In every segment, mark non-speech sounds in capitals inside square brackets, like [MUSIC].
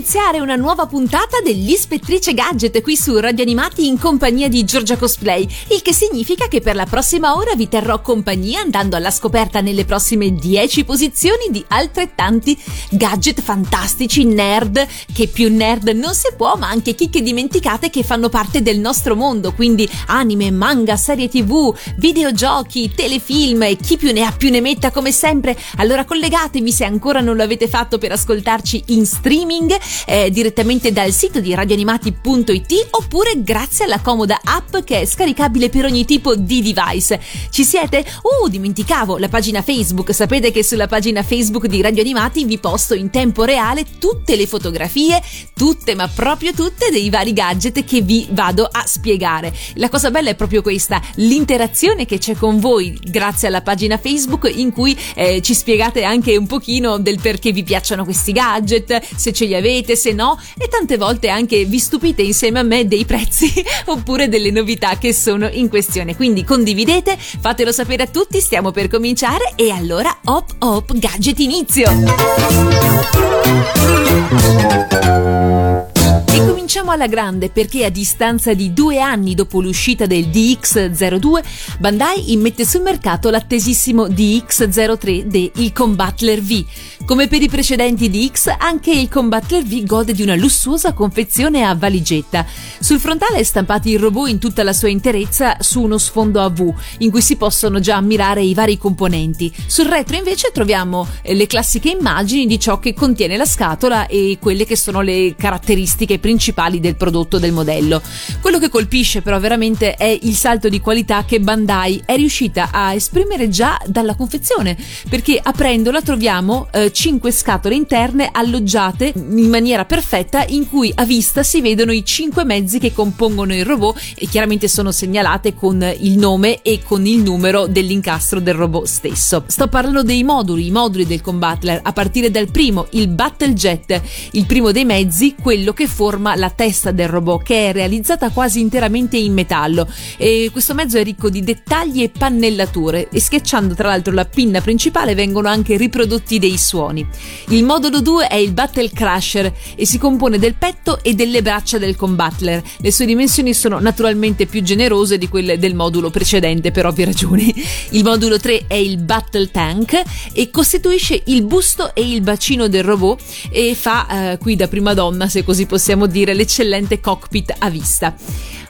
iniziare una nuova puntata dell'Ispettrice Gadget qui su Radio Animati in compagnia di Giorgia Cosplay, il che significa che per la prossima ora vi terrò compagnia andando alla scoperta nelle prossime 10 posizioni di altrettanti gadget fantastici, nerd, che più nerd non si può, ma anche chicche dimenticate che fanno parte del nostro mondo, quindi anime, manga, serie tv, videogiochi, telefilm e chi più ne ha più ne metta come sempre. Allora collegatevi se ancora non lo avete fatto per ascoltarci in streaming eh, direttamente dal sito di radioanimati.it oppure grazie alla comoda app che è scaricabile per ogni tipo di device. Ci siete? Uh, dimenticavo la pagina Facebook. Sapete che sulla pagina Facebook di Radio Animati vi posto in tempo reale tutte le fotografie, tutte ma proprio tutte dei vari gadget che vi vado a spiegare. La cosa bella è proprio questa, l'interazione che c'è con voi grazie alla pagina Facebook in cui eh, ci spiegate anche un pochino del perché vi piacciono questi gadget, se ce li avete avete, se no, e tante volte anche vi stupite insieme a me dei prezzi [LAUGHS] oppure delle novità che sono in questione. Quindi condividete, fatelo sapere a tutti, stiamo per cominciare e allora hop hop gadget inizio! Cominciamo alla grande perché a distanza di due anni dopo l'uscita del DX02, Bandai immette sul mercato l'attesissimo DX03D, il Combattler V. Come per i precedenti DX, anche il Combattler V gode di una lussuosa confezione a valigetta. Sul frontale è stampato il robot in tutta la sua interezza su uno sfondo a V, in cui si possono già ammirare i vari componenti. Sul retro invece troviamo eh, le classiche immagini di ciò che contiene la scatola e quelle che sono le caratteristiche principali principali del prodotto del modello. Quello che colpisce però veramente è il salto di qualità che Bandai è riuscita a esprimere già dalla confezione, perché aprendola troviamo eh, 5 scatole interne alloggiate in maniera perfetta in cui a vista si vedono i 5 mezzi che compongono il robot e chiaramente sono segnalate con il nome e con il numero dell'incastro del robot stesso. Sto parlando dei moduli, i moduli del Combattler, a partire dal primo, il Battle Jet, il primo dei mezzi, quello che forma la testa del robot che è realizzata quasi interamente in metallo e questo mezzo è ricco di dettagli e pannellature e schiacciando tra l'altro la pinna principale vengono anche riprodotti dei suoni. Il modulo 2 è il Battle Crusher e si compone del petto e delle braccia del combattler. Le sue dimensioni sono naturalmente più generose di quelle del modulo precedente per ovvie ragioni. Il modulo 3 è il Battle Tank e costituisce il busto e il bacino del robot e fa eh, qui da prima donna, se così possiamo dire, l'eccellente cockpit a vista.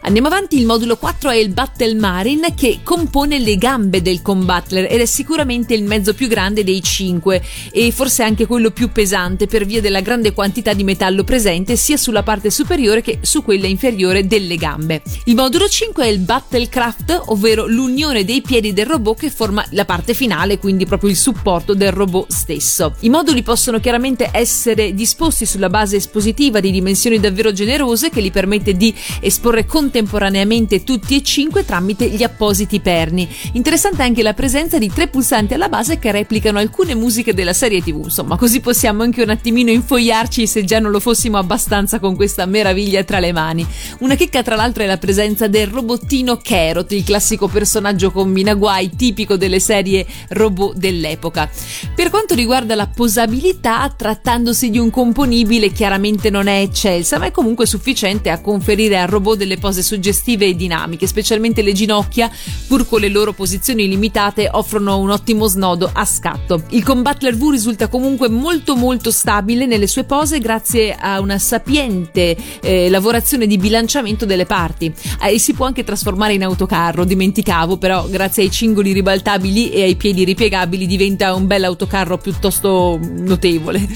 Andiamo avanti, il modulo 4 è il Battle Marine che compone le gambe del Combattler ed è sicuramente il mezzo più grande dei 5 e forse anche quello più pesante per via della grande quantità di metallo presente sia sulla parte superiore che su quella inferiore delle gambe. Il modulo 5 è il Battlecraft, ovvero l'unione dei piedi del robot che forma la parte finale, quindi proprio il supporto del robot stesso. I moduli possono chiaramente essere disposti sulla base espositiva di dimensioni davvero generose che li permette di esporre con contemporaneamente tutti e cinque tramite gli appositi perni. Interessante anche la presenza di tre pulsanti alla base che replicano alcune musiche della serie TV, insomma così possiamo anche un attimino infogliarci se già non lo fossimo abbastanza con questa meraviglia tra le mani. Una chicca tra l'altro è la presenza del robottino Carrot, il classico personaggio con minaguai tipico delle serie robot dell'epoca. Per quanto riguarda la posabilità, trattandosi di un componibile chiaramente non è eccelsa, ma è comunque sufficiente a conferire al robot delle pose cose suggestive e dinamiche, specialmente le ginocchia, pur con le loro posizioni limitate, offrono un ottimo snodo a scatto. Il Combattler V risulta comunque molto molto stabile nelle sue pose grazie a una sapiente eh, lavorazione di bilanciamento delle parti eh, e si può anche trasformare in autocarro, dimenticavo, però grazie ai cingoli ribaltabili e ai piedi ripiegabili diventa un bel autocarro piuttosto notevole.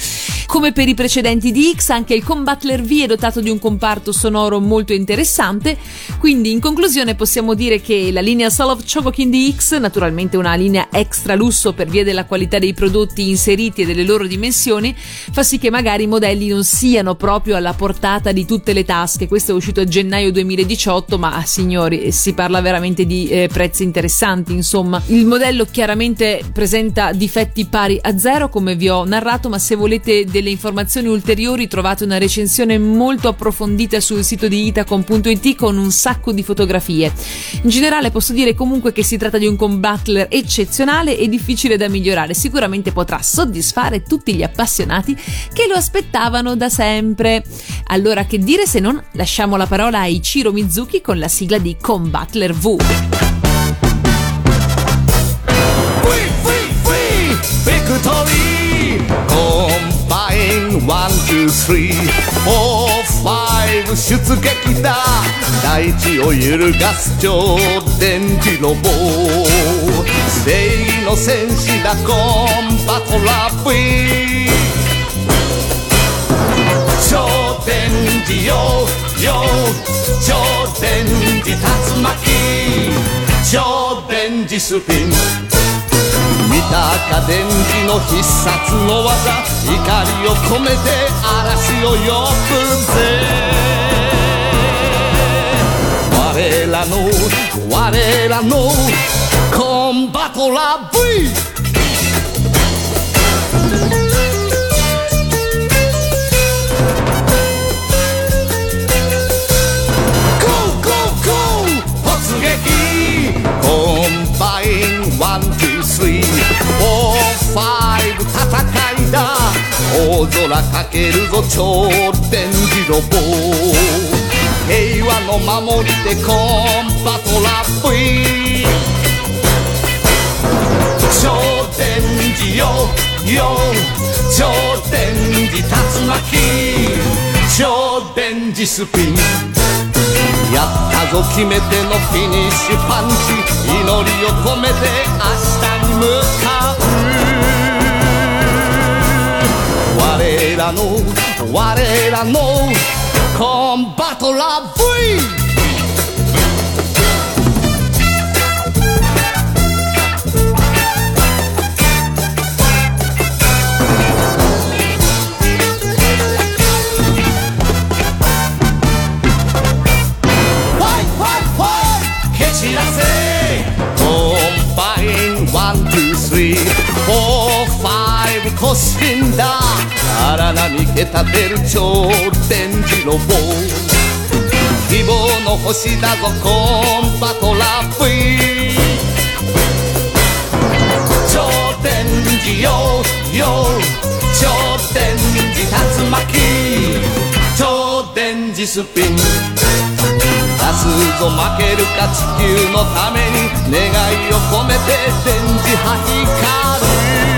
Come per i precedenti di X, anche il Combattler V è dotato di un comparto sonoro molto interessante, quindi in conclusione possiamo dire che la linea Soul of Chogokin DX, naturalmente una linea extra lusso per via della qualità dei prodotti inseriti e delle loro dimensioni, fa sì che magari i modelli non siano proprio alla portata di tutte le tasche. Questo è uscito a gennaio 2018, ma signori, si parla veramente di eh, prezzi interessanti, insomma. Il modello chiaramente presenta difetti pari a zero, come vi ho narrato, ma se volete delle informazioni ulteriori trovate una recensione molto approfondita sul sito di itacom.it con un sacco di fotografie. In generale posso dire comunque che si tratta di un combattler eccezionale e difficile da migliorare, sicuramente potrà soddisfare tutti gli appassionati che lo aspettavano da sempre. Allora che dire se non lasciamo la parola ai Ichiro Mizuki con la sigla di Combattler V. Victory! Combine 1, 2, 3, 4ライブ出撃だ大地を揺るがす超電磁ロボ正義の戦士だコンバトラビー超電磁よよ超電磁竜巻超電磁スピン。三鷹電磁の必殺の技。怒りを込めて嵐を呼ぶぜ。らの我らのコンバトラ V 突撃コンバインワンツースリーフォーファイブ戦いだ。大空かけるぞ超電磁ロボ平和の守りでコンバトラ V 超電磁よよ超電磁竜巻超電磁スピンやった。ぞ決めてのフィニッシュパンチ祈りを込めて明日に向かう我らの我らの from battle of vous ァイブ突進だ。荒波け立てる超電磁ロボ希望の星だぞコンバトラ V 超電磁よ。よ超電磁竜巻超電磁スピン。出すぞ負けるか地球のために願いを込めて電磁波光る。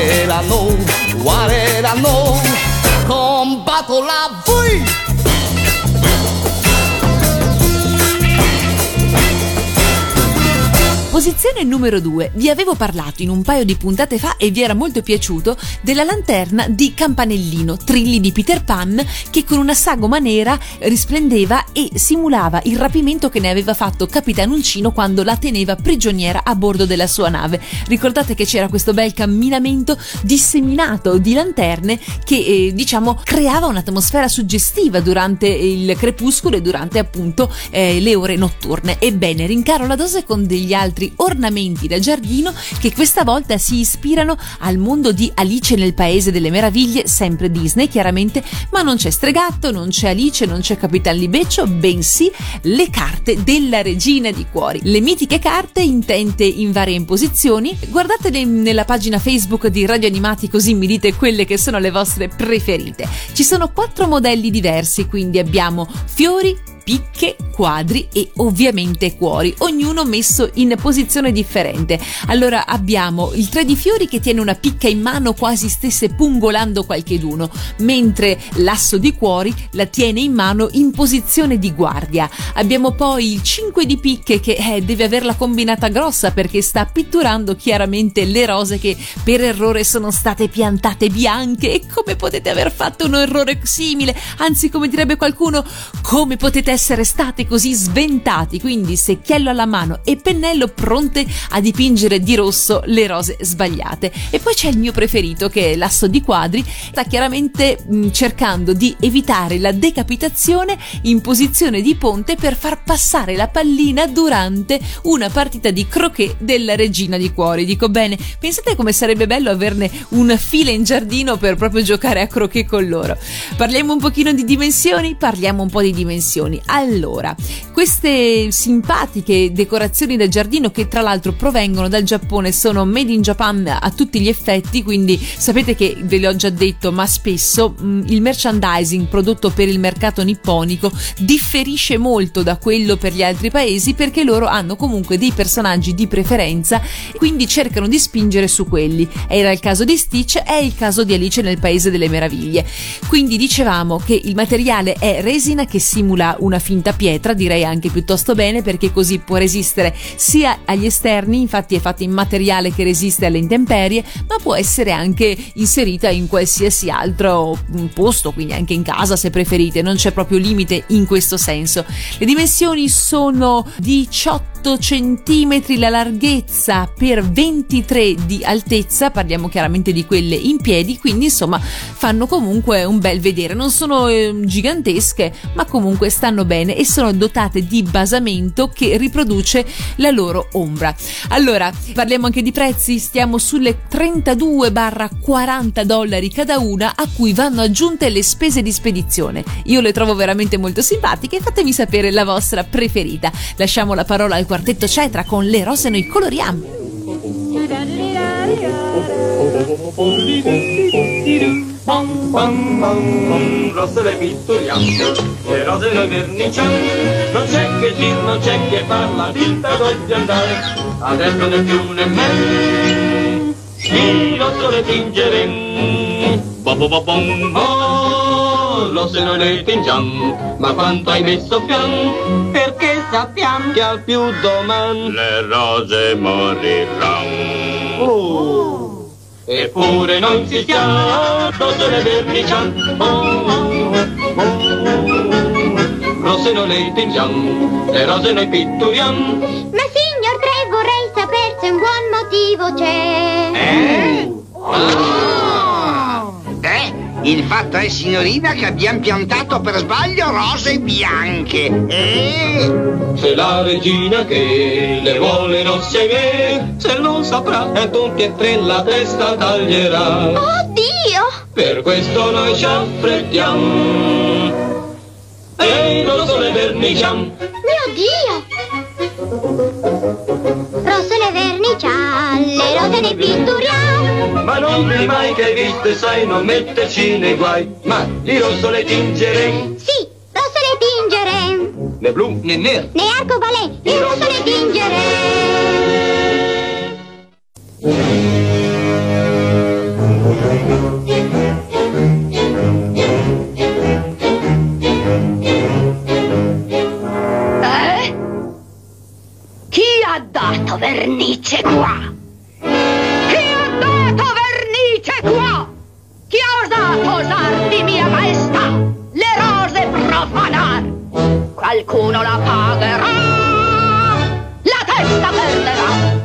What did I know? What did I know? Posizione numero 2. Vi avevo parlato in un paio di puntate fa e vi era molto piaciuto della lanterna di Campanellino, Trilli di Peter Pan, che con una sagoma nera risplendeva e simulava il rapimento che ne aveva fatto Capitan Uncino quando la teneva prigioniera a bordo della sua nave. Ricordate che c'era questo bel camminamento disseminato di lanterne che eh, diciamo creava un'atmosfera suggestiva durante il crepuscolo e durante appunto eh, le ore notturne. Ebbene, rincaro la dose con degli altri ornamenti da giardino che questa volta si ispirano al mondo di Alice nel Paese delle Meraviglie, sempre Disney chiaramente, ma non c'è Stregatto, non c'è Alice, non c'è Capitan Libeccio, bensì le carte della Regina di Cuori. Le mitiche carte intente in varie imposizioni, guardatele nella pagina Facebook di Radio Animati così mi dite quelle che sono le vostre preferite. Ci sono quattro modelli diversi, quindi abbiamo fiori, picche, quadri e ovviamente cuori, ognuno messo in posizione differente. Allora abbiamo il 3 di fiori che tiene una picca in mano quasi stesse pungolando qualcheduno, mentre l'asso di cuori la tiene in mano in posizione di guardia. Abbiamo poi il 5 di picche che eh, deve averla combinata grossa perché sta pitturando chiaramente le rose che per errore sono state piantate bianche e come potete aver fatto un errore simile? Anzi, come direbbe qualcuno, come potete essere essere state così sventati, quindi secchiello alla mano e pennello pronte a dipingere di rosso le rose sbagliate. E poi c'è il mio preferito che è l'asso di quadri, sta chiaramente mh, cercando di evitare la decapitazione in posizione di ponte per far passare la pallina durante una partita di croquet della regina di cuori. Dico bene, pensate come sarebbe bello averne una fila in giardino per proprio giocare a croquet con loro. Parliamo un pochino di dimensioni? Parliamo un po' di dimensioni. Allora, queste simpatiche decorazioni da giardino che tra l'altro provengono dal Giappone sono made in Japan a tutti gli effetti, quindi sapete che ve l'ho già detto, ma spesso mh, mm, il merchandising prodotto per il mercato nipponico differisce molto da quello per gli altri paesi perché loro hanno comunque dei personaggi di preferenza, quindi cercano di spingere su quelli. Era il caso di Stitch, è il caso di Alice nel Paese delle Meraviglie. Quindi dicevamo che il materiale è resina che simula una finta pietra, direi anche piuttosto bene perché così può resistere sia agli esterni, infatti è fatta in materiale che resiste alle intemperie, ma può essere anche inserita in qualsiasi altro mm, posto, quindi anche in casa se preferite, non c'è proprio limite in questo senso. Le dimensioni sono 18 cm la larghezza per 23 di altezza, parliamo chiaramente di quelle in piedi, quindi insomma fanno comunque un bel vedere, non sono eh, gigantesche, ma comunque stanno bene e sono dotate di basamento che riproduce la loro ombra. Allora, parliamo anche di prezzi, stiamo sulle 32-40 dollari cada una a cui vanno aggiunte le spese di spedizione. Io le trovo veramente molto simpatiche, fatemi sapere la vostra preferita. Lasciamo la parola al quartetto Cetra con le rose noi coloriamo. Bom, bom, bom, bom, rosse le pitturiamo, le rose noi verniciamo, non c'è che dir, non c'è che parla, tinta voglio andare, adesso né più né meno, di rosso le tingeremo, bom, bom, bom, bom, oh, rosse noi le tingiamo, ma quanto hai messo fiam, perché sappiamo che al più domani le rose moriranno. Oh. Eppure non si rosse le verniciamo, oh, oh, oh, rosse noi le tingiamo, le rose noi pitturiamo. Ma signor Tre vorrei sapere se un buon motivo c'è. Eh? Oh! Il fatto è, signorina, che abbiamo piantato per sbaglio rose bianche. Eh? Se la regina che le vuole non si me, se non saprà, a tutti e tre la testa taglierà. Oddio! Per questo noi ci affrettiamo. E non so le verniciamo. Mio Dio! Rosse le vernicialle, rose ne pitturiamo. Ma non di mai che hai visto e sai non metterci nei guai. Ma di rosso le tingeremo, Sì, rosse le tingeremo. né blu né nero. Ne arcobalè, di rosso le tingeremo. Eh? Chi ha dato vernice qua? Qualcuno la pagherà, la testa perderà.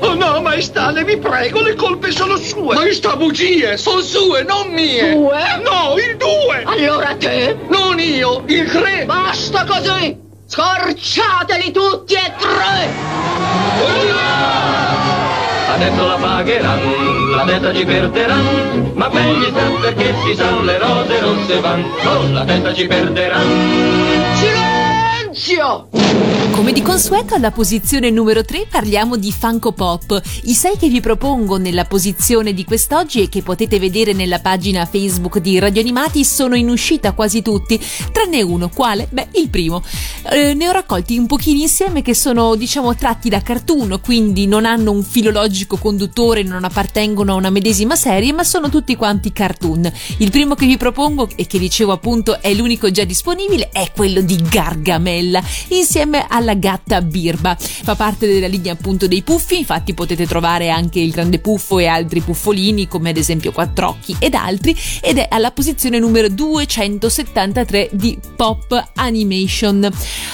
Oh no, maestà, le vi prego, le colpe sono sue. Maestà, bugie, sono sue, non mie. Due? No, il due. Allora te? Non io, il tre. Basta così! Scorciateli tutti e tre! Adesso la pagheranno, la testa ci perderanno, ma meglio sta perché si sa le rose non se vanno, con la testa ci perderanno. Silenzio! Come di consueto alla posizione numero 3 parliamo di Funko Pop, i 6 che vi propongo nella posizione di quest'oggi e che potete vedere nella pagina Facebook di Radio Animati sono in uscita quasi tutti, tranne uno, quale? Beh, il primo. Eh, ne ho raccolti un pochino insieme che sono diciamo tratti da cartoon, quindi non hanno un filologico conduttore, non appartengono a una medesima serie, ma sono tutti quanti cartoon. Il primo che vi propongo e che dicevo appunto è l'unico già disponibile è quello di Gargamella insieme alla gatta Birba. Fa parte della linea appunto dei puffi, infatti potete trovare anche il grande puffo e altri puffolini come ad esempio Quattrocchi ed altri ed è alla posizione numero 273 di Pop Animation.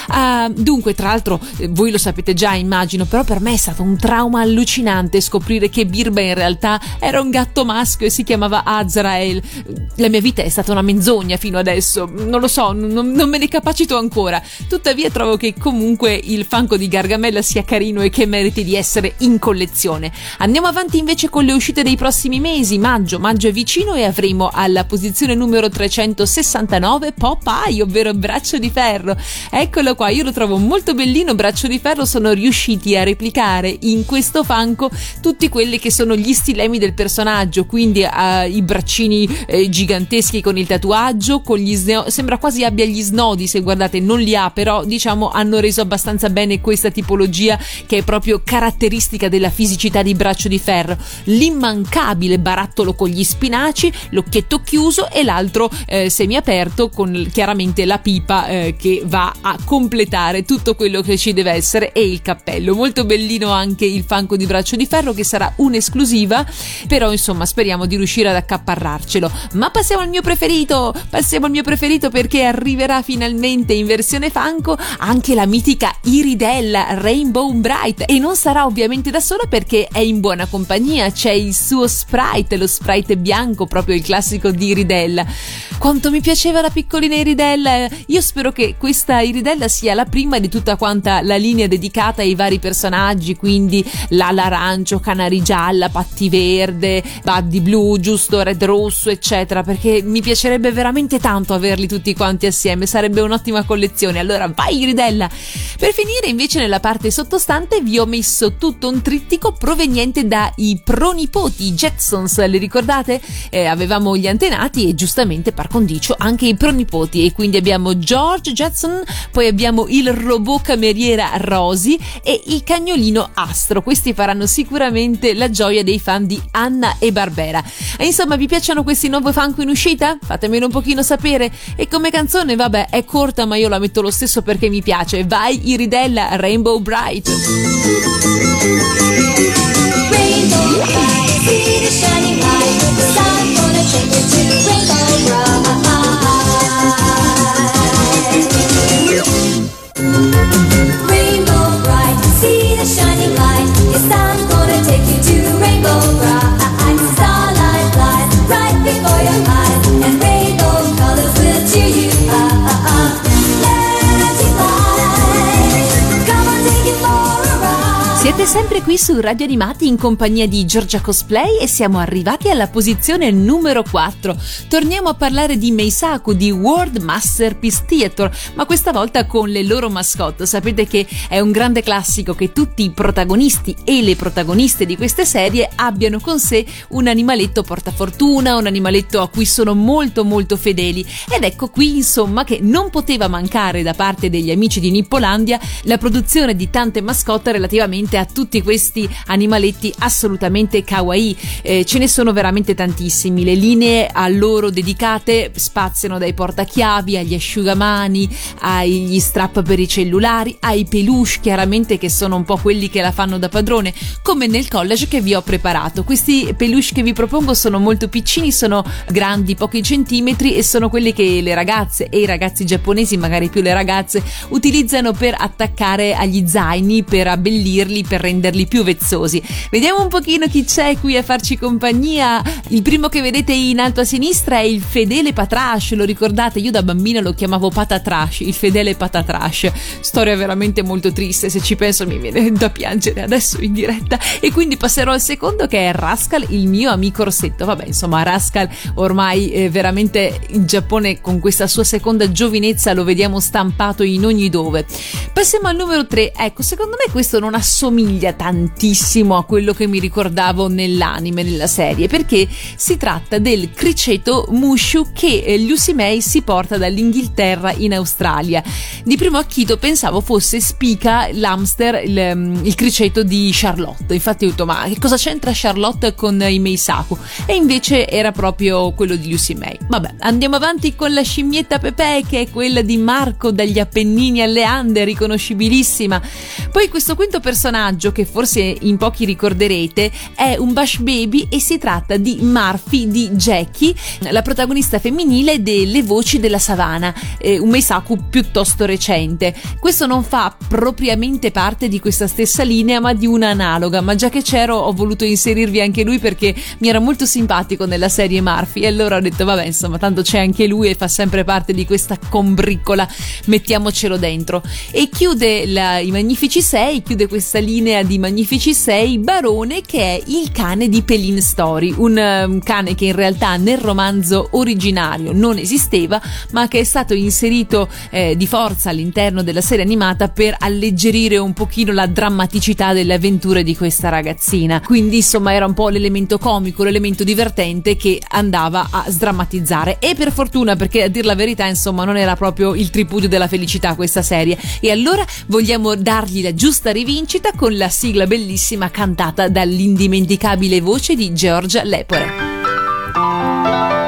Uh, dunque, tra l'altro, eh, voi lo sapete già, immagino, però per me è stato un trauma allucinante scoprire che Birba in realtà era un gatto maschio e si chiamava Azrael. La mia vita è stata una menzogna fino adesso, non lo so, non, non me ne capacito ancora. Tuttavia trovo che comunque il fanco di Gargamella sia carino e che meriti di essere in collezione. Andiamo avanti invece con le uscite dei prossimi mesi, maggio, maggio è vicino e avremo alla posizione numero 369 Popeye, ovvero Braccio di Ferro. Eccolo qua, io lo trovo molto bellino, Braccio di Ferro sono riusciti a replicare in questo fanco tutti quelli che sono gli stilemi del personaggio, quindi uh, i braccini eh, giganteschi con il tatuaggio, con gli snodi, sembra quasi abbia gli snodi se guardate, non li ha, però diciamo hanno reso abbastanza bene questa tipologia che è proprio caratteristica della fisicità di Braccio di Ferro. L'immancabile barattolo con gli spinaci, l'occhietto chiuso e l'altro eh, semiaperto con chiaramente la pipa eh, che va a completare tutto quello che ci deve essere e il cappello. Molto bellino anche il fanco di Braccio di Ferro che sarà un'esclusiva, però insomma speriamo di riuscire ad accaparrarcelo. Ma passiamo al mio preferito, passiamo al mio preferito perché arriverà finalmente in versione fanco anche la mitica Iridella Rainbow Bright e non sarà ovviamente da sola perché è in buona compagnia, c'è il suo sprite, lo sprite bianco, proprio il classico di Iridella. Quanto mi piaceva la piccolina Iridella, io spero che questa Iridella sia la prima di tutta quanta la linea dedicata ai vari personaggi, quindi l'ala arancio, Canari gialla, Patti verde, Buddy blu, giusto, Red rosso, eccetera, perché mi piacerebbe veramente tanto averli tutti quanti assieme, sarebbe un'ottima collezione. Allora vai Iridella! Per finire invece nella parte sottostante vi ho messo tutto un trittico proveniente dai pronipoti Jetsons, li ricordate? Eh, avevamo gli antenati e giustamente par condicio anche i pronipoti e quindi abbiamo George Jetson, poi abbiamo il robot cameriera Rosy e il cagnolino Astro. Questi faranno sicuramente la gioia dei fan di Anna e Barbera. E insomma, vi piacciono questi nuovi fanco in uscita? Fatemelo un pochino sapere. E come canzone, vabbè, è corta, ma io la metto lo stesso perché mi piace. Vai Iridella Rainbow Bright. Rainbow Bright, the shining light, the sun gonna to rainbow bright. Rainbow bright, see the shining light. Yes, I'm gonna take you to rainbow bright. Siete sempre qui su Radio Animati in compagnia di Giorgia Cosplay e siamo arrivati alla posizione numero 4. Torniamo a parlare di Meisaku di World Masterpiece Theater, ma questa volta con le loro mascotte. Sapete che è un grande classico che tutti i protagonisti e le protagoniste di queste serie abbiano con sé un animaletto portafortuna, un animaletto a cui sono molto molto fedeli. Ed ecco qui insomma che non poteva mancare da parte degli amici di Nippolandia la produzione di tante mascotte relativamente a tutti questi animaletti assolutamente kawaii. Eh, ce ne sono veramente tantissimi. Le linee a loro dedicate spaziano dai portachiavi agli asciugamani, agli strap per i cellulari, ai peluche, chiaramente che sono un po' quelli che la fanno da padrone, come nel college che vi ho preparato. Questi peluche che vi propongo sono molto piccini, sono grandi pochi centimetri e sono quelli che le ragazze e i ragazzi giapponesi, magari più le ragazze, utilizzano per attaccare agli zaini, per abbellirli, per renderli più vezzosi. Vediamo un pochino chi c'è qui a farci compagnia. Il primo che vedete in alto a sinistra è il fedele Patrash, lo ricordate? Io da bambina lo chiamavo Patatrash, il fedele Patatrash. Storia veramente molto triste, se ci penso mi viene da piangere adesso in diretta. E quindi passerò al secondo che è Rascal, il mio amico rossetto. Vabbè, insomma, Rascal ormai eh, veramente in Giappone con questa sua seconda giovinezza lo vediamo stampato in ogni dove. Passiamo al numero 3. Ecco, secondo me questo non assomiglia somiglia tantissimo a quello che mi ricordavo nell'anime, nella serie, perché si tratta del criceto Mushu che eh, Lucy May si porta dall'Inghilterra in Australia. Di primo acchito pensavo fosse Spica, l'hamster, il, mm, il criceto di Charlotte. Infatti ho detto, ma che cosa c'entra Charlotte con i Meisaku? E invece era proprio quello di Lucy May. Vabbè, andiamo avanti con la scimmietta Pepe, che è quella di Marco dagli Appennini alle Ande, riconoscibilissima. Poi questo quinto personaggio, che forse in pochi ricorderete, è un Bush Baby e si tratta di Murphy di Jackie, la protagonista femminile delle Voci della Savana, eh, un Meisaku piuttosto recente. Questo non fa propriamente parte di questa stessa linea, ma di una analoga, ma già che c'ero ho voluto inserirvi anche lui perché mi era molto simpatico nella serie Murphy e allora ho detto vabbè insomma tanto c'è anche lui e fa sempre parte di questa combriccola, mettiamocelo dentro. E chiude la, i Magnifici 6, chiude questa linea di Magnifici 6 Barone che è il cane di Pelin Story, un um, cane che in realtà nel romanzo originario non esisteva ma che è stato inserito eh, di forza all'interno della serie animata per alleggerire un pochino la drammaticità delle avventure di questa ragazzina. Quindi insomma era un po' l'elemento comico, l'elemento divertente che andava a sdrammatizzare e per fortuna perché a dir la verità insomma non era proprio il tripudio della felicità questa serie e allora vogliamo dargli la giusta rivincita con la sigla bellissima cantata dall'indimenticabile voce di Georgia Lepore.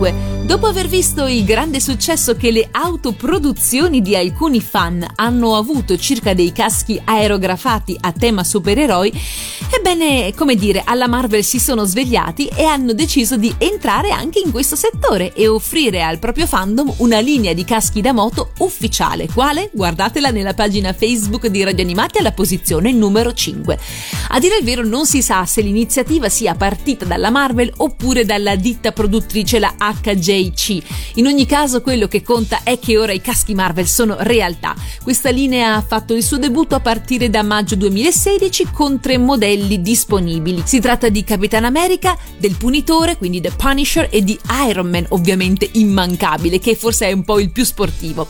2 Dopo aver visto il grande successo che le autoproduzioni di alcuni fan hanno avuto circa dei caschi aerografati a tema supereroi, ebbene, come dire, alla Marvel si sono svegliati e hanno deciso di entrare anche in questo settore e offrire al proprio fandom una linea di caschi da moto ufficiale. Quale? Guardatela nella pagina Facebook di Radio Animati alla posizione numero 5. A dire il vero non si sa se l'iniziativa sia partita dalla Marvel oppure dalla ditta produttrice la HJ JC. In ogni caso quello che conta è che ora i caschi Marvel sono realtà. Questa linea ha fatto il suo debutto a partire da maggio 2016 con tre modelli disponibili. Si tratta di Capitan America, del Punitore, quindi The Punisher e di Iron Man, ovviamente immancabile, che forse è un po' il più sportivo.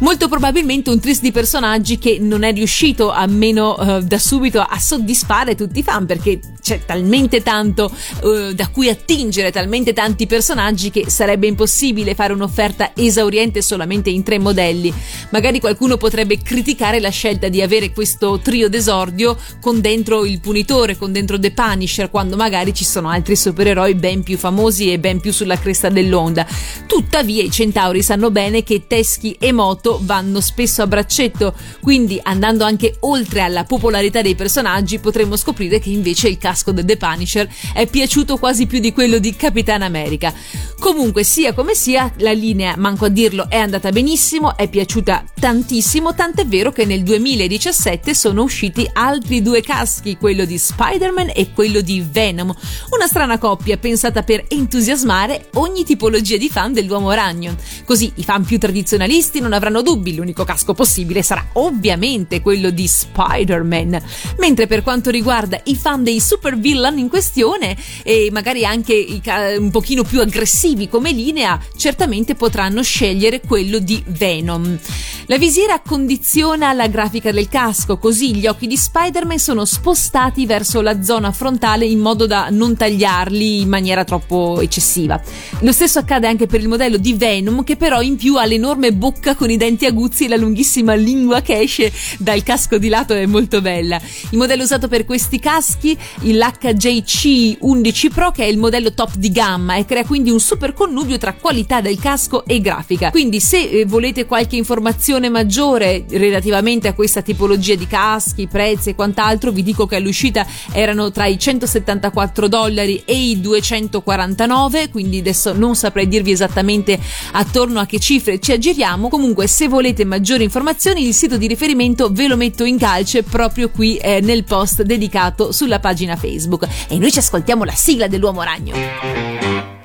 Molto probabilmente un tris di personaggi che non è riuscito almeno uh, da subito a soddisfare tutti i fan perché c'è talmente tanto uh, da cui attingere, talmente tanti personaggi che sarebbe impossibile fare un'offerta esauriente solamente in tre modelli. Magari qualcuno potrebbe criticare la scelta di avere questo trio d'esordio con dentro il punitore, con dentro The Punisher, quando magari ci sono altri supereroi ben più famosi e ben più sulla cresta dell'onda. Tuttavia i centauri sanno bene che Teschi e Moto vanno spesso a braccetto, quindi andando anche oltre alla popolarità dei personaggi potremmo scoprire che invece il casco del The Punisher è piaciuto quasi più di quello di Capitan America. Comunque sia come sia, la linea, manco a dirlo, è andata benissimo, è piaciuta tantissimo, tant'è vero che nel 2017 sono usciti altri due caschi, quello di Spider-Man e quello di Venom, una strana coppia pensata per entusiasmare ogni tipologia di fan dell'uomo ragno. Così i fan più tradizionalisti non avranno dubbi, l'unico casco possibile sarà ovviamente quello di Spider-Man. Mentre per quanto riguarda i fan dei super villain in questione e magari anche ca- un pochino più aggressivi come linea, certamente potranno scegliere quello di Venom. La visiera condiziona la grafica del casco, così gli occhi di Spider-Man sono spostati verso la zona frontale in modo da non tagliarli in maniera troppo eccessiva. Lo stesso accade anche per il modello di Venom che però in più ha l'enorme bocca con i denti aguzzi e la lunghissima lingua che esce dal casco di lato è molto bella. Il modello usato per questi caschi, l'HJC 11 Pro, che è il modello top di gamma e crea quindi un super connubio tra qualità del casco e grafica. Quindi se eh, volete qualche informazione maggiore relativamente a questa tipologia di caschi, prezzi e quant'altro, vi dico che all'uscita erano tra i 174 dollari e i 249, quindi adesso non saprei dirvi esattamente attorno a che cifre ci aggiriamo. Comunque se volete maggiori informazioni il sito di riferimento ve lo metto in calce proprio qui eh, nel post dedicato sulla pagina Facebook. E noi ci ascoltiamo la sigla dell'uomo ragno.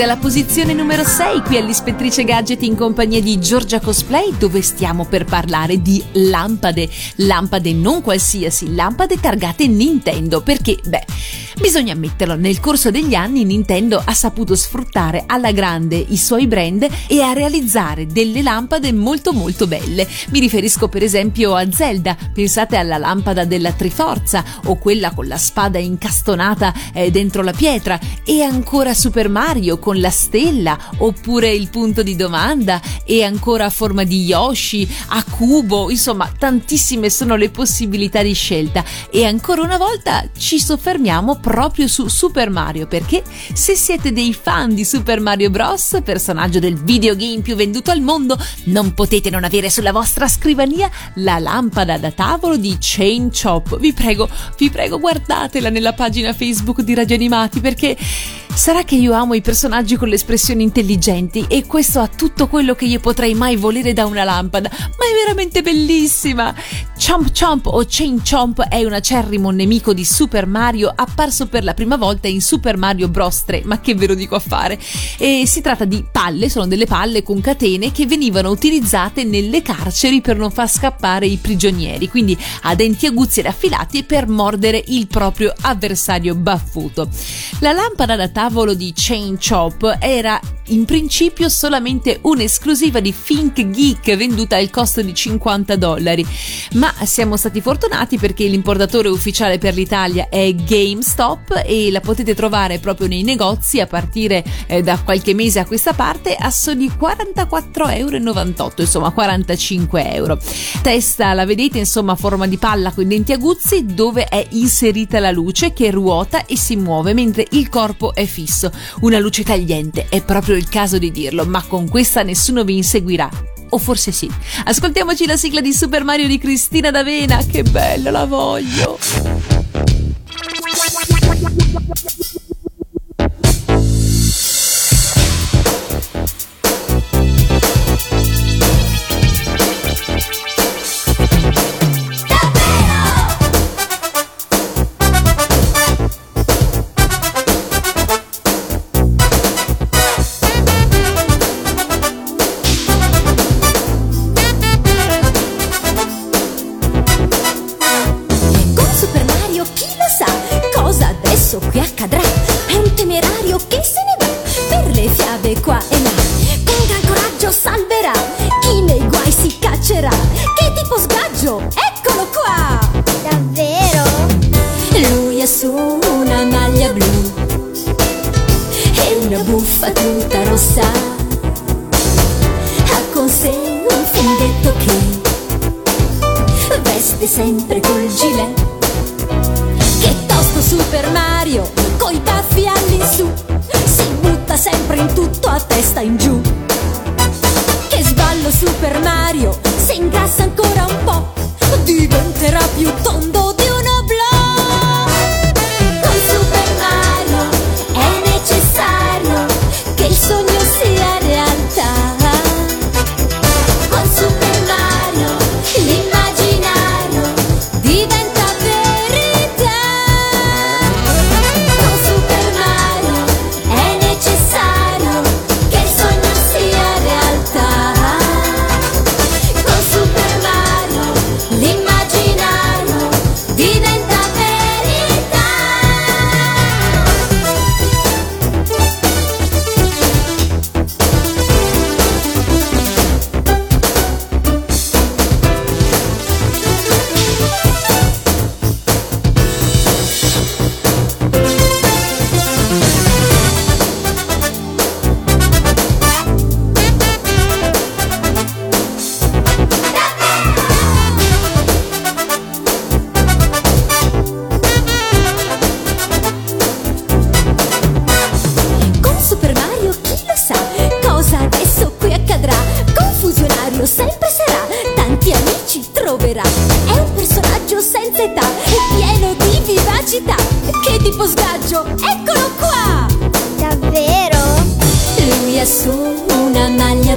Siete alla posizione numero 6 qui all'Ispettrice Gadget in compagnia di Giorgia Cosplay dove stiamo per parlare di lampade. Lampade non qualsiasi, lampade targate Nintendo perché, beh, bisogna ammetterlo, nel corso degli anni Nintendo ha saputo sfruttare alla grande i suoi brand e a realizzare delle lampade molto molto belle. Mi riferisco per esempio a Zelda, pensate alla lampada della Triforza o quella con la spada incastonata eh, dentro la pietra. E ancora Super Mario con la stella oppure il punto di domanda. E ancora a forma di Yoshi, a cubo, insomma tantissime sono le possibilità di scelta. E ancora una volta ci soffermiamo proprio su Super Mario perché se siete dei fan di Super Mario Bros, personaggio del videogame più venduto al mondo, non potete non avere sulla vostra scrivania la lampada da tavolo di Chain Chop. Vi prego, vi prego guardatela nella pagina Facebook di Radio Animati perché sarà che io amo i personaggi con le espressioni intelligenti e questo ha tutto quello che io potrei mai volere da una lampada, ma è veramente bellissima. Chomp Chomp o Chain Chomp è un acerrimo nemico di Super Mario apparso per la prima volta in Super Mario Bros 3, ma che ve lo dico a fare? E si tratta di palle, sono delle palle con catene che venivano utilizzate nelle carceri per non far scappare i prigionieri, quindi a denti aguzzi ed affilati per mordere il proprio avversario baffuto. La lampada da tavolo di Chain Chop era in principio solamente un'esclusiva di Think Geek venduta al costo di 50 dollari, ma siamo stati fortunati perché l'importatore ufficiale per l'Italia è GameStop e la potete trovare proprio nei negozi a partire eh, da qualche mese a questa parte a soli 44,98 euro, insomma 45 euro. Testa la vedete insomma a forma di palla con i denti aguzzi dove è inserita la luce che ruota e si muove mentre il corpo è fisso. Una luce tagliente, è proprio il caso di dirlo, ma con questa nessuno vi inseguirà. O forse sì. Ascoltiamoci la sigla di Super Mario di Cristina D'Avena, che bella, la voglio.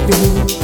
you.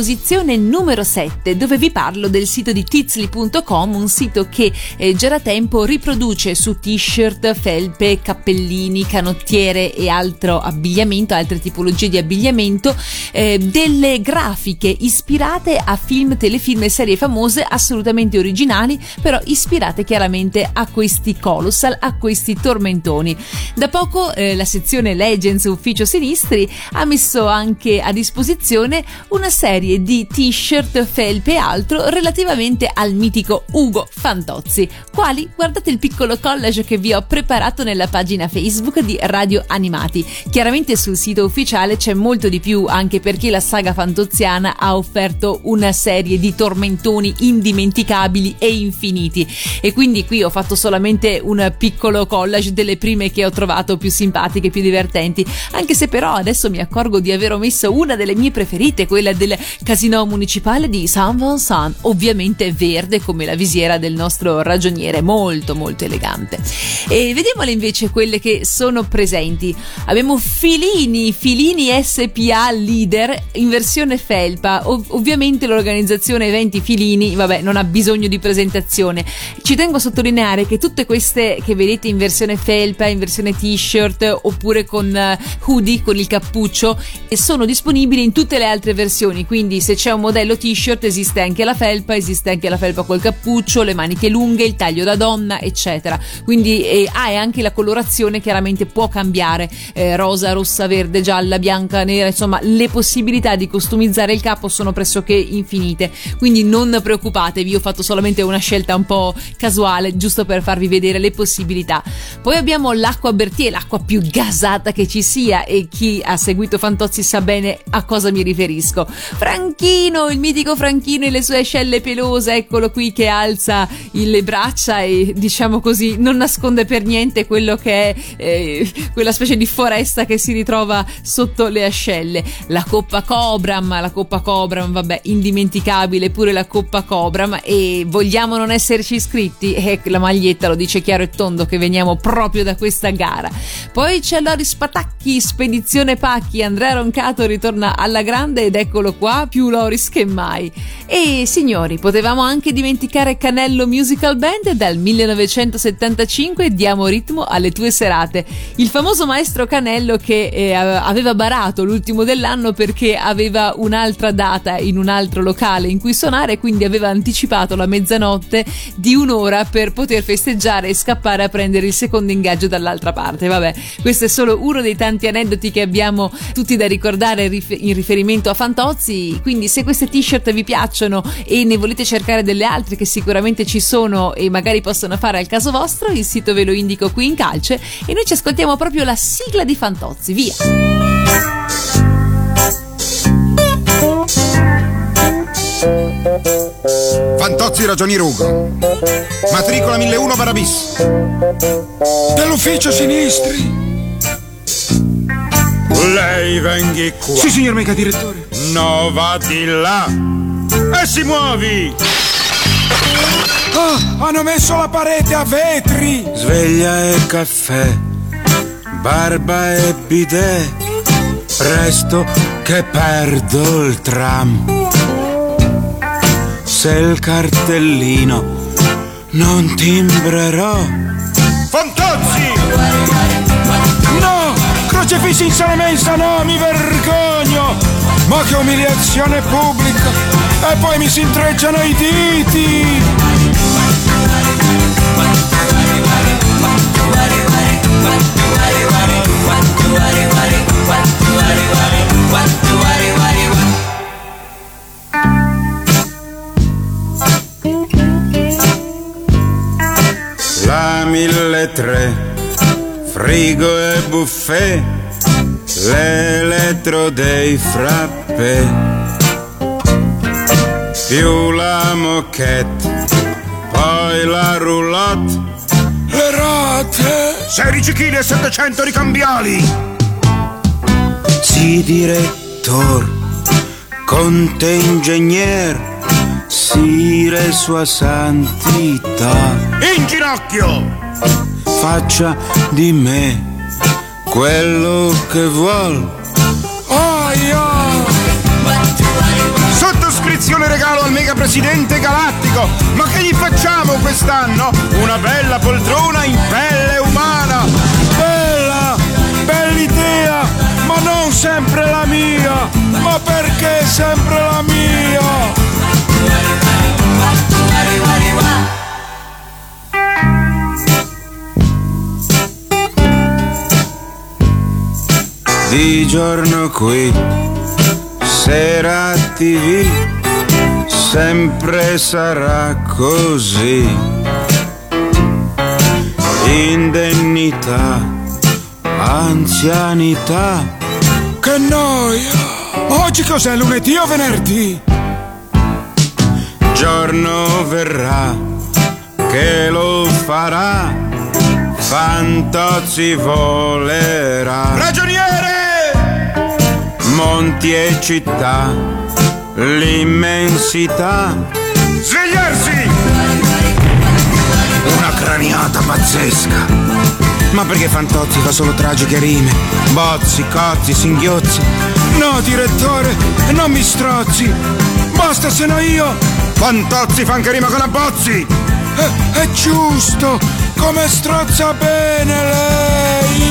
Posizione numero 7 dove vi parlo del sito di tizli.com, un sito che eh, già da tempo riproduce su t-shirt, felpe, cappellini, canottiere e altro abbigliamento, altre tipologie di abbigliamento, eh, delle grafiche ispirate a film, telefilm e serie famose assolutamente originali, però ispirate chiaramente a questi colossal, a questi tormentoni. Da poco eh, la sezione Legends Ufficio Sinistri ha messo anche a disposizione una serie di t-shirt, felpe e altro relativamente al mitico Ugo Fantozzi. Quali? Guardate il piccolo collage che vi ho preparato nella pagina Facebook di Radio Animati. Chiaramente sul sito ufficiale c'è molto di più anche perché la saga fantoziana ha offerto una serie di tormentoni indimenticabili e infiniti e quindi qui ho fatto solamente un piccolo collage delle prime che ho trovato più simpatiche, più divertenti, anche se però adesso mi accorgo di aver omesso una delle mie preferite, quella del casino municipale di Saint Vincent, ovviamente verde come la visiera del nostro ragioniere, molto molto elegante. E vediamole invece quelle che sono presenti. Abbiamo Filini, Filini SPA Leader in versione felpa, Ov- ovviamente l'organizzazione eventi Filini, vabbè, non ha bisogno di presentazione. Ci tengo a sottolineare che tutte queste che vedete in versione felpa, in versione t-shirt oppure con eh, hoodie, con il cappuccio, eh, sono disponibili in tutte le altre versioni, quindi se c'è un modello t-shirt esiste anche la felpa, esiste anche la felpa col cappuccio, le maniche lunghe, il taglio da donna, eccetera. Quindi eh, ah, e anche la colorazione chiaramente può cambiare, eh, rosa, rossa, verde, gialla, bianca, nera, insomma le possibilità di customizzare il capo sono pressoché infinite, quindi non preoccupatevi, ho fatto solamente una scelta un po' casuale, giusto per farvi vedere le possibilità. Poi abbiamo l'acqua Bertier, l'acqua più gasata che ci sia e chi ha seguito Fantozzi sa bene a cosa mi riferisco. Franchino, il mitico Franchino e le sue ascelle pelose, eccolo qui che alza le braccia e diciamo così non nasconde per niente quello che è eh, quella specie di foresta che si ritrova sotto le ascelle. La coppa Cobram, la coppa Cobram, vabbè, indimenticabile pure la coppa Cobram e vogliamo non esserci iscritti? E la maglietta lo dice chiaro e tondo che veniamo proprio da questa gara. Poi c'è Loris Patacchi, Spedizione Pacchi, Andrea Roncato ritorna alla grande ed eccolo qua, più Loris che mai. E signori, potevamo anche dimenticare Canello Musical Band dal 1975 diamo ritmo alle tue serate. Il famoso maestro Canello che eh, aveva barato l'ultimo dell'anno perché aveva un'altra data in un altro locale in cui suonare, quindi aveva anticipato la mezzanotte di un'ora per poter festeggiare e scappare a prendere il secondo ingaggio dall'altra parte. Vabbè, questo è solo uno dei tanti aneddoti che abbiamo tutti da ricordare in riferimento a Fantozzi, quindi se queste t-shirt vi piacciono e ne volete cercare delle altre che sicuramente ci sono e magari possono fare al caso vostro, il sito ve lo indico qui in calce e noi ci ascoltiamo proprio la sigla di Fantozzi, via! Fantozzi Ragioni Rugo. Matricola 1001 Barabis. Dell'ufficio sinistri. Lei venghi qua. Sì, signor mega direttore. No, va di là. E si muovi. Ah, hanno messo la parete a vetri. Sveglia e caffè, barba e bidet. Presto che perdo il tram. Se il cartellino non timbrerò. Fantozzi! No! Crocefisso Poi senza la mensa no, mi vergogno! Ma che umiliazione pubblica! E poi mi si intrecciano i diti! La mille tre, frigo e buffet, l'elettro dei frappè, più la moquette, poi la roulotte, le rate, 16 kg e 700 ricambiali. Sì, direttor, conte ingegner, sire sua santità. In ginocchio! Faccia di me quello che vuol. Aia! Sottoscrizione regalo al mega presidente galattico! Ma che gli facciamo quest'anno? Una bella poltrona in pelle umana! Bella! Bella idea! Ma non sempre la mia! Ma perché sempre la mia? Di giorno qui, sera TV, sempre sarà così. Indennità, anzianità. Che noia! Oggi cos'è lunedì o venerdì? Giorno verrà che lo farà, Fantozzi volerà. Ragioniere! Monti e città, l'immensità. Svegliarsi! Una craniata pazzesca. Ma perché Fantozzi fa solo tragiche rime? Bozzi, cozzi, singhiozzi. No, direttore, non mi strozzi. Basta se no io. Fantozzi fa anche rima con abbozzi. È, è giusto, come strozza bene lei.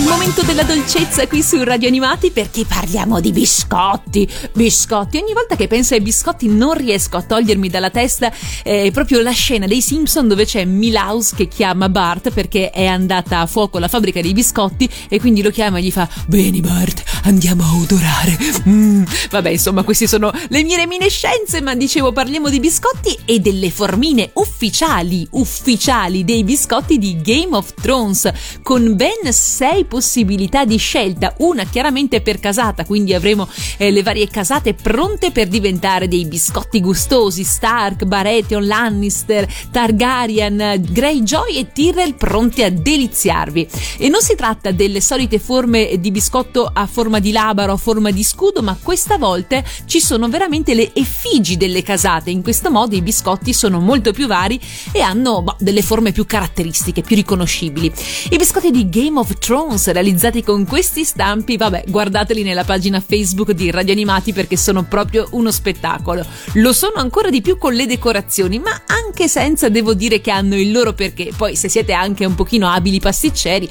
Il momento della dolcezza qui su Radio Animati perché parliamo di biscotti. Biscotti. Ogni volta che penso ai biscotti non riesco a togliermi dalla testa eh, proprio la scena dei Simpson dove c'è Milhouse che chiama Bart perché è andata a fuoco la fabbrica dei biscotti e quindi lo chiama e gli fa Bene Bart, andiamo a odorare. Mm. Vabbè, insomma, queste sono le mie reminiscenze, ma dicevo parliamo di biscotti e delle formine ufficiali, ufficiali dei biscotti di Game of Thrones con ben 6 possibilità di scelta, una chiaramente per casata, quindi avremo eh, le varie casate pronte per diventare dei biscotti gustosi, Stark, Baratheon, Lannister, Targaryen, Greyjoy e Tyrell pronti a deliziarvi. E non si tratta delle solite forme di biscotto a forma di labaro, a forma di scudo, ma questa volta ci sono veramente le effigi delle casate. In questo modo i biscotti sono molto più vari e hanno boh, delle forme più caratteristiche, più riconoscibili. I biscotti di Game of Thrones realizzati con questi stampi, vabbè, guardateli nella pagina Facebook di Radio Animati perché sono proprio uno spettacolo. Lo sono ancora di più con le decorazioni, ma anche senza devo dire che hanno il loro perché. Poi se siete anche un pochino abili pasticceri,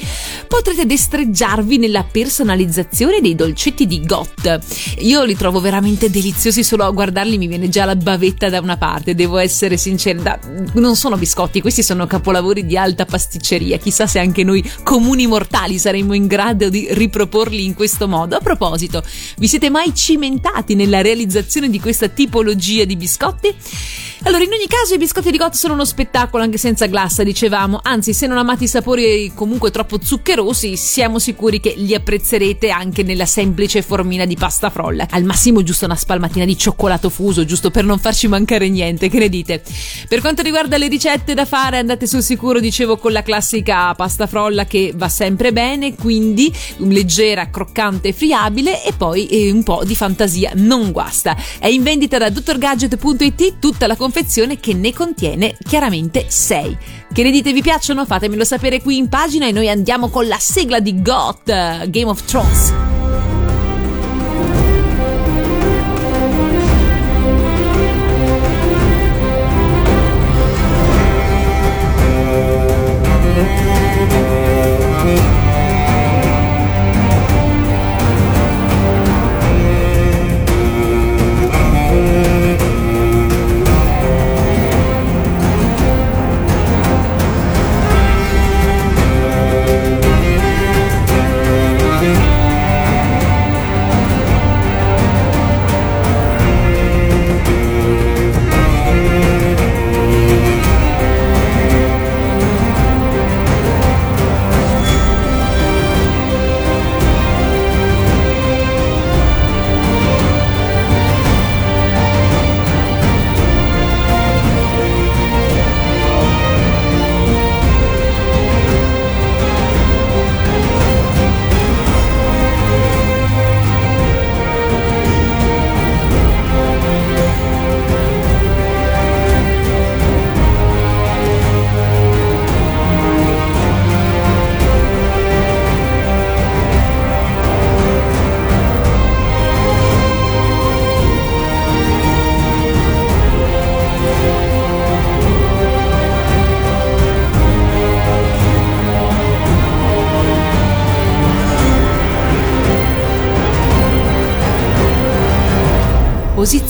potrete destreggiarvi nella personalizzazione dei dolcetti di Got. Io li trovo veramente deliziosi, solo a guardarli mi viene già la bavetta da una parte, devo essere sincera, da, non sono biscotti, questi sono capolavori di alta pasticceria, chissà se anche noi comuni mortali saremmo in grado di riproporli in questo modo. A proposito, vi siete mai cimentati nella realizzazione di questa tipologia di biscotti? Allora, in ogni caso, i biscotti di Got sono uno spettacolo anche senza glassa, dicevamo. Anzi, se non amate i sapori comunque troppo zuccherosi, siamo sicuri che li apprezzerete anche nella semplice formina di pasta frolla. Al massimo, giusto una spalmatina di cioccolato fuso, giusto per non farci mancare niente, che ne dite? Per quanto riguarda le ricette da fare, andate sul sicuro, dicevo, con la classica pasta frolla che va sempre bene, quindi leggera, croccante e friabile, e poi eh, un po' di fantasia non guasta. È in vendita da drgadget.it tutta la confezione che ne contiene chiaramente 6. Che ne dite, vi piacciono? Fatemelo sapere qui in pagina e noi andiamo con la sigla di GOT, Game of Thrones.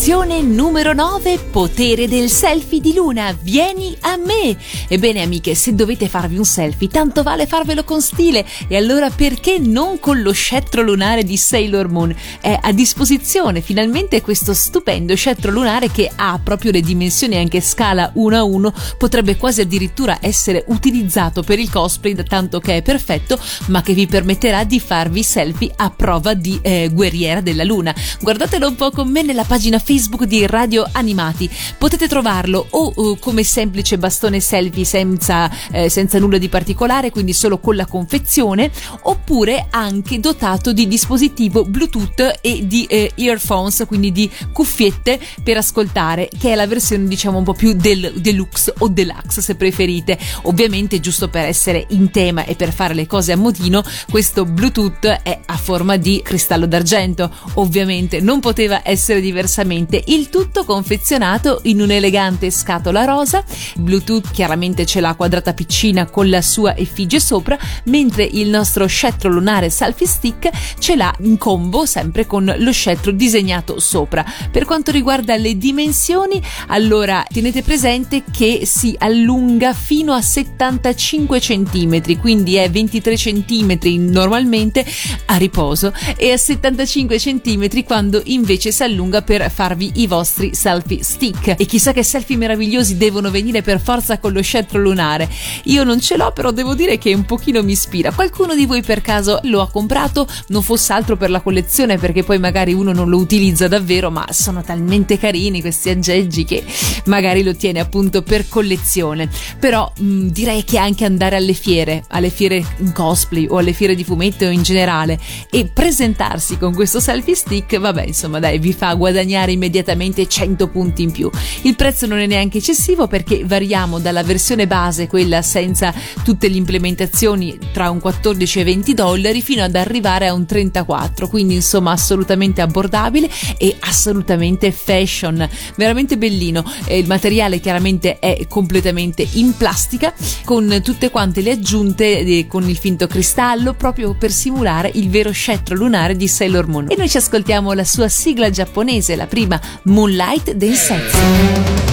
Posizione numero 9, potere del selfie di Luna, vieni a me! Ebbene amiche, se dovete farvi un selfie, tanto vale farvelo con stile e allora perché non con lo scettro lunare di Sailor Moon? È a disposizione finalmente questo stupendo scettro lunare che ha proprio le dimensioni anche scala 1 a 1, potrebbe quasi addirittura essere utilizzato per il cosplay tanto che è perfetto, ma che vi permetterà di farvi selfie a prova di eh, guerriera della luna. Guardatelo un po' con me nella pagina Facebook di Radio Animati. Potete trovarlo o uh, come semplice bastone selfie senza, eh, senza nulla di particolare, quindi solo con la confezione, oppure anche dotato di dispositivo Bluetooth e di eh, earphones, quindi di cuffiette per ascoltare, che è la versione diciamo un po' più del deluxe o deluxe se preferite. Ovviamente giusto per essere in tema e per fare le cose a modino, questo Bluetooth è a forma di cristallo d'argento. Ovviamente non poteva essere diversamente il tutto confezionato in un'elegante scatola rosa. Bluetooth chiaramente ce l'ha quadrata piccina con la sua effigie sopra, mentre il nostro scettro lunare selfie stick ce l'ha in combo sempre con lo scettro disegnato sopra. Per quanto riguarda le dimensioni, allora tenete presente che si allunga fino a 75 cm, quindi è 23 cm normalmente a riposo e a 75 cm quando invece si allunga per farvi i vostri selfie stick. E chissà che selfie meravigliosi devono venire per forza con lo scettro lunare. Io non ce l'ho, però devo dire che un pochino mi ispira. Qualcuno di voi per caso lo ha comprato? Non fosse altro per la collezione, perché poi magari uno non lo utilizza davvero, ma sono talmente carini questi aggeggi che magari lo tiene appunto per collezione. Però mh, direi che anche andare alle fiere, alle fiere in cosplay o alle fiere di fumetto in generale e presentarsi con questo selfie stick, vabbè, insomma, dai, vi fa guadagnare immediatamente 100 punti in più. Il prezzo non è neanche eccessivo perché variamo dalla versione base, quella senza tutte le implementazioni, tra un 14 e 20 dollari, fino ad arrivare a un 34. Quindi, insomma, assolutamente abbordabile e assolutamente fashion. Veramente bellino. Il materiale chiaramente è completamente in plastica con tutte quante le aggiunte eh, con il finto cristallo proprio per simulare il vero scettro lunare di Sailor Moon. E noi ci ascoltiamo la sua sigla giapponese, la prima Moonlight Densetsu. ご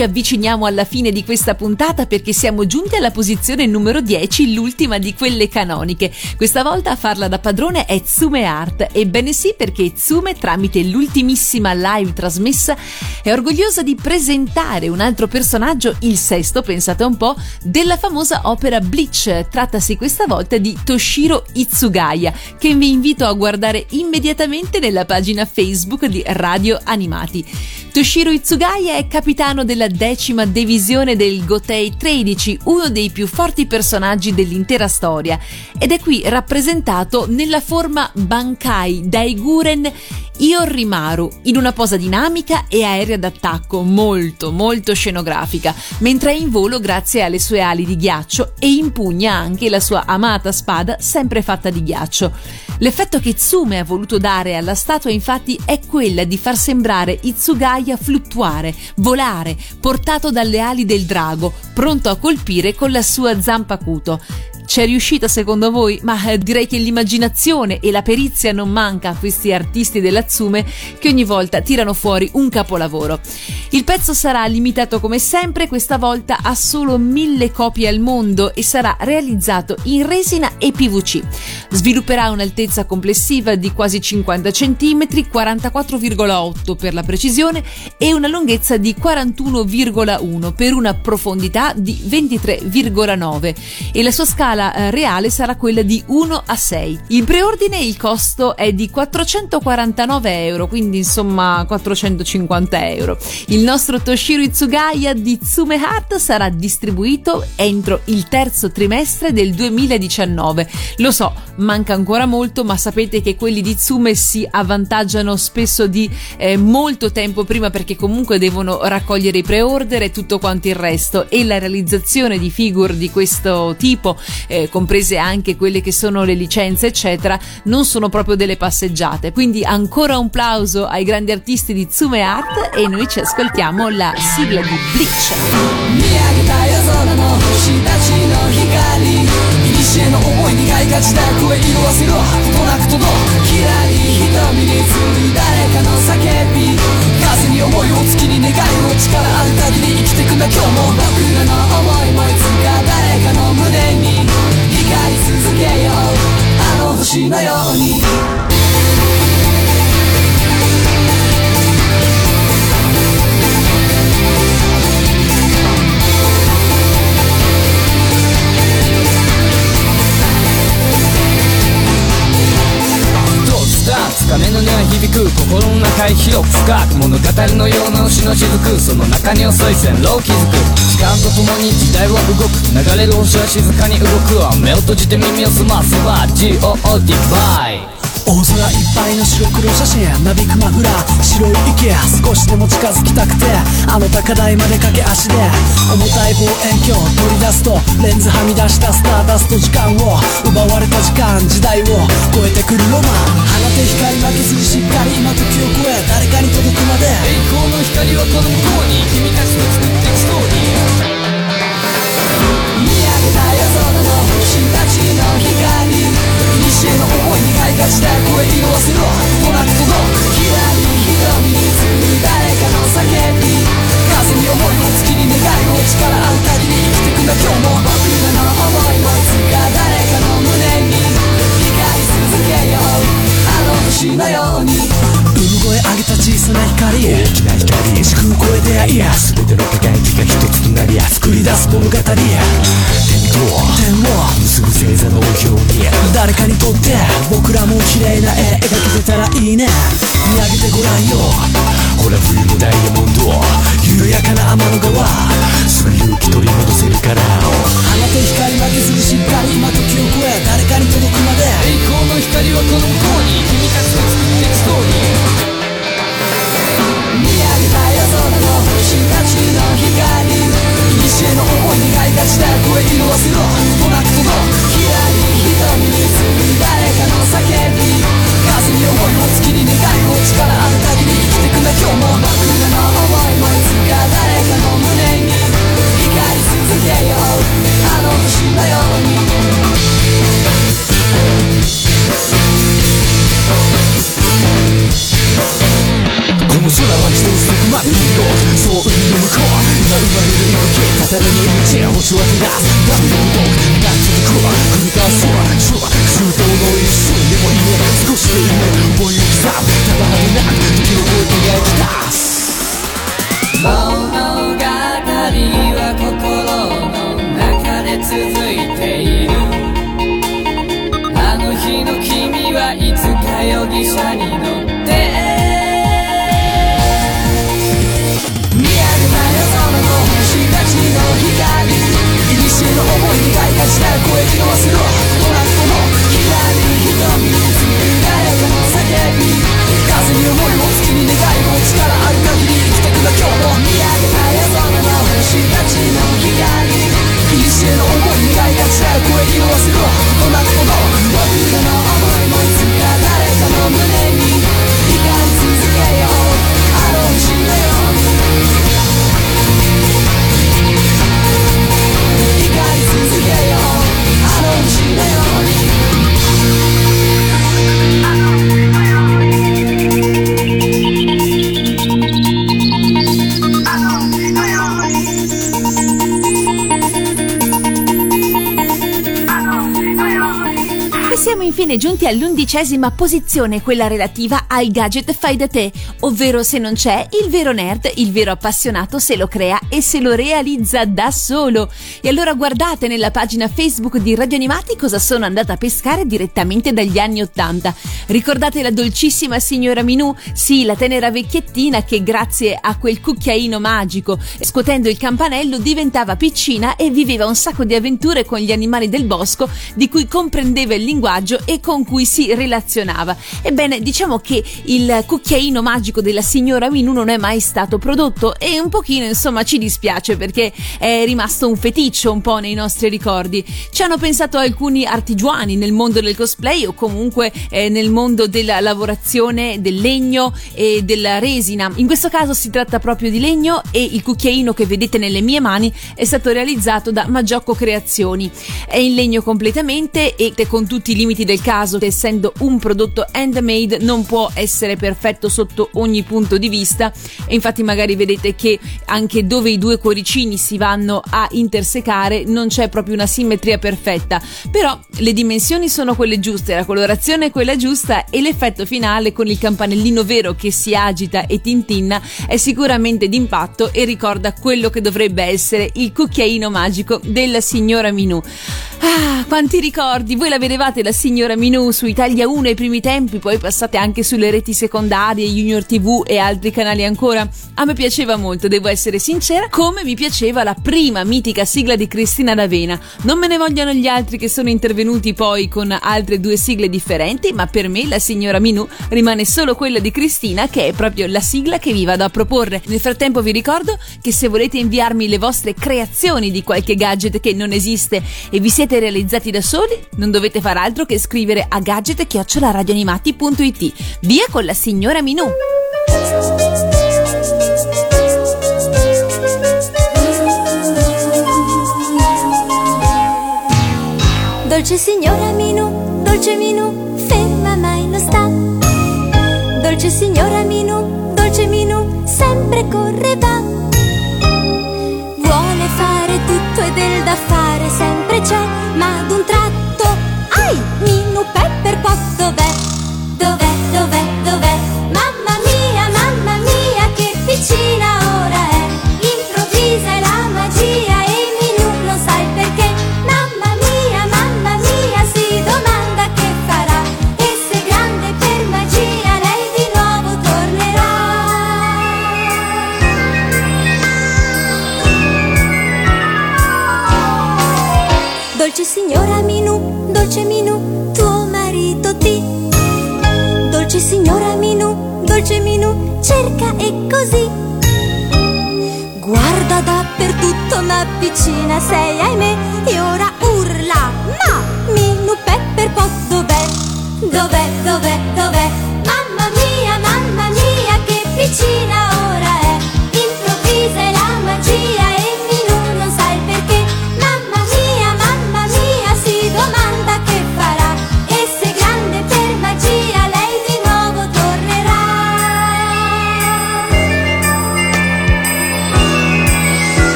ci avviciniamo alla fine di questa puntata perché siamo giunti alla posizione numero 10, l'ultima di quelle canoniche. Questa volta a farla da padrone è Tsume Art. Ebbene sì, perché Tsume, tramite l'ultimissima live trasmessa, è orgogliosa di presentare un altro personaggio, il sesto, pensate un po', della famosa opera Bleach. Trattasi questa volta di Toshiro Itsugaya, che vi invito a guardare immediatamente nella pagina Facebook di Radio Animati. Toshiro Itsugaya è capitano della decima divisione del Gotei 13, uno dei più forti personaggi dell'intera storia, ed è qui rappresentato nella forma Bankai Daiguren Iorrimaru, in una posa dinamica e aerea d'attacco molto molto scenografica, mentre è in volo grazie alle sue ali di ghiaccio e impugna anche la sua amata spada sempre fatta di ghiaccio. L'effetto che Tsume ha voluto dare alla statua infatti è quella di far sembrare Itsugaya fluttuare, volare, portato dalle ali del drago, pronto a colpire con la sua zampa acuto. C'è riuscita secondo voi? Ma eh, direi che l'immaginazione e la perizia non manca a questi artisti della Tsume che ogni volta tirano fuori un capolavoro. Il pezzo sarà limitato come sempre, questa volta a solo mille copie al mondo e sarà realizzato in resina e PVC. Svilupperà un'altezza complessiva di quasi 50 cm, 44,8 per la precisione e una lunghezza di 41,1 per una profondità di 23,9 e la sua scala scala eh, reale sarà quella di 1 a 6. In preordine il costo è di 449 euro, quindi insomma 450 euro. Il nostro Toshiro Itsugaya di Tsume Heart sarà distribuito entro il terzo trimestre del 2019. Lo so, manca ancora molto, ma sapete che quelli di Tsume si avvantaggiano spesso di eh, molto tempo prima perché comunque devono raccogliere i pre-order e tutto quanto il resto e la realizzazione di figure di questo tipo eh, comprese anche quelle che sono le licenze, eccetera, non sono proprio delle passeggiate. Quindi ancora un plauso ai grandi artisti di Tsume Art e noi ci ascoltiamo la sigla di Bleach. 古の思いにがいがちだ声色あせろとなくとどきらり瞳に映る誰かの叫び風に思いを月に願いを力ある限り生きてくんだ今日も 物語のような牛の雫その中に遅い線路を築く時間とともに時代は動く流れる星は静かに動くわ目を閉じて耳を澄ませば GOD バイ大空いっぱいの白黒写真なびくマフラー白い池少しでも近づきたくてあの高台まで駆け足で重たい望遠鏡取り出すとレンズはみ出したスターダスト時間を奪われた時間時代を超えてくるロマン。放て光負けずにしっかり今時を超え誰かに届くまで。栄光の光はこの向こうに君たちと作っていくストーリー。見上げた夜空の星たちの光古の思いに開花した声色あせろとなく届くひらり瞳に映る誰かの叫び風に思いを月に願いを力ある。限り生きてくんだ今日も僕らの思いもいつか誰かの胸に星のように。産声上げた小さな光大きな光時空超え出会いや。全ての輝きが一つとなり作り出す物語天を。結ぶ星座の表に誰かにとって。僕らも綺麗な絵。描けてたらいいね。見上げてごらんよ。ほら冬のダイヤモンド緩やかな天の川。すぐ勇気取り戻せるから。放て光 infine giunti all'undicesima posizione, quella relativa ai gadget fai da te, ovvero se non c'è, il vero nerd, il vero appassionato se lo crea e se lo realizza da solo. E allora guardate nella pagina Facebook di Radio Animati cosa sono andata a pescare direttamente dagli anni Ottanta. Ricordate la dolcissima signora Minù? Sì, la tenera vecchiettina che grazie a quel cucchiaino magico, scuotendo il campanello, diventava piccina e viveva un sacco di avventure con gli animali del bosco di cui comprendeva il linguaggio e con cui si relazionava. Ebbene, diciamo che il cucchiaino magico della signora Minù non è mai stato prodotto e un pochino, insomma, ci dispiace perché è rimasto un feticcio un po' nei nostri ricordi. Ci hanno pensato alcuni artigiani nel mondo del cosplay o comunque eh, nel mondo della lavorazione del legno e della resina. In questo caso si tratta proprio di legno e il cucchiaino che vedete nelle mie mani è stato realizzato da Maggiocco Creazioni. È in legno completamente e con tutti i limiti del caso, essendo un prodotto handmade non può essere perfetto sotto ogni punto di vista e infatti magari vedete che anche dove i due cuoricini si vanno a intersecare non c'è proprio una simmetria perfetta, però le dimensioni sono quelle giuste, la colorazione è quella giusta e l'effetto finale con il campanellino vero che si agita e tintinna è sicuramente d'impatto e ricorda quello che dovrebbe essere il cucchiaino magico della signora Minù. Ah, quanti ricordi! Voi la vedevate la signora Minù su Italia 1 ai primi tempi, poi passate anche sulle reti secondarie, Junior TV e altri canali ancora. A me piaceva molto, devo essere sincera, come mi piaceva la prima mitica sigla di Cristina D'Avena. Non me ne vogliono gli altri che sono intervenuti poi con altre due sigle differenti, ma per me la signora Minù rimane solo quella di Cristina, che è proprio la sigla che vi vado a proporre. Nel frattempo vi ricordo che se volete inviarmi le vostre creazioni di qualche gadget che non esiste e vi siete realizzati da soli, non dovete far altro che scrivere a gadget.radioanimati.it. Via con la signora Minù! Dolce signora Minù, dolce Minù, ferma mai non sta. Dolce signora Minù, dolce Minù, sempre corre va. Vuole fare tutto e del da fare sempre cerca e così. Guarda dappertutto, ma piccina sei, ahimè, e ora urla. Ma Minù Pepper Pot dov'è, dov'è?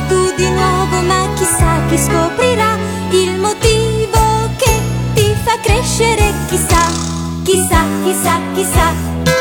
Di nuovo, ma chissà chi scoprirà il motivo che ti fa crescere, chissà, chissà, chissà, chissà.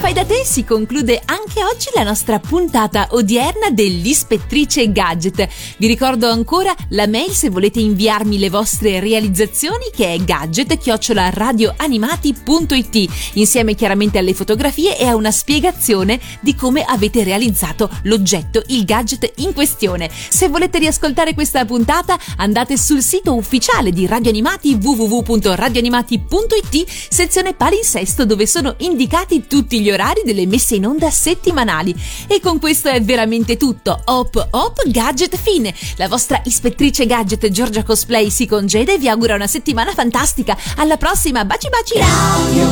Fai da te si conclude anche oggi la nostra puntata odierna dell'Ispettrice Gadget. Vi ricordo ancora la mail se volete inviarmi le vostre realizzazioni che è gadget-radioanimati.it insieme chiaramente alle fotografie e a una spiegazione di come avete realizzato l'oggetto, il gadget in questione. Se volete riascoltare questa puntata andate sul sito ufficiale di Radio Animati www.radioanimati.it sezione palinsesto dove sono indicati tutti gli orari delle messe in onda settimanali. E con questo è veramente tutto. Hop hop gadget fine. La vostra ispettrice gadget Giorgia Cosplay si congeda e vi augura una settimana fantastica. Alla prossima, baci baci! Radio,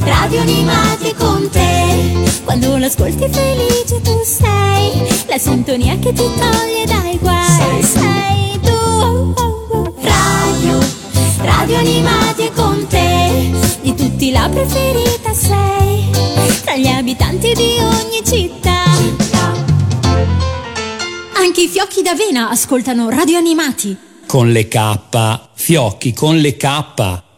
radio animati con te Quando l'ascolti felice tu sei La sintonia che ti toglie dai guai Sei, tu Radio, radio animati con te Di tutti la preferita sei Tra gli abitanti di ogni città Anche i fiocchi d'avena ascoltano radio animati. Con le K, fiocchi con le K.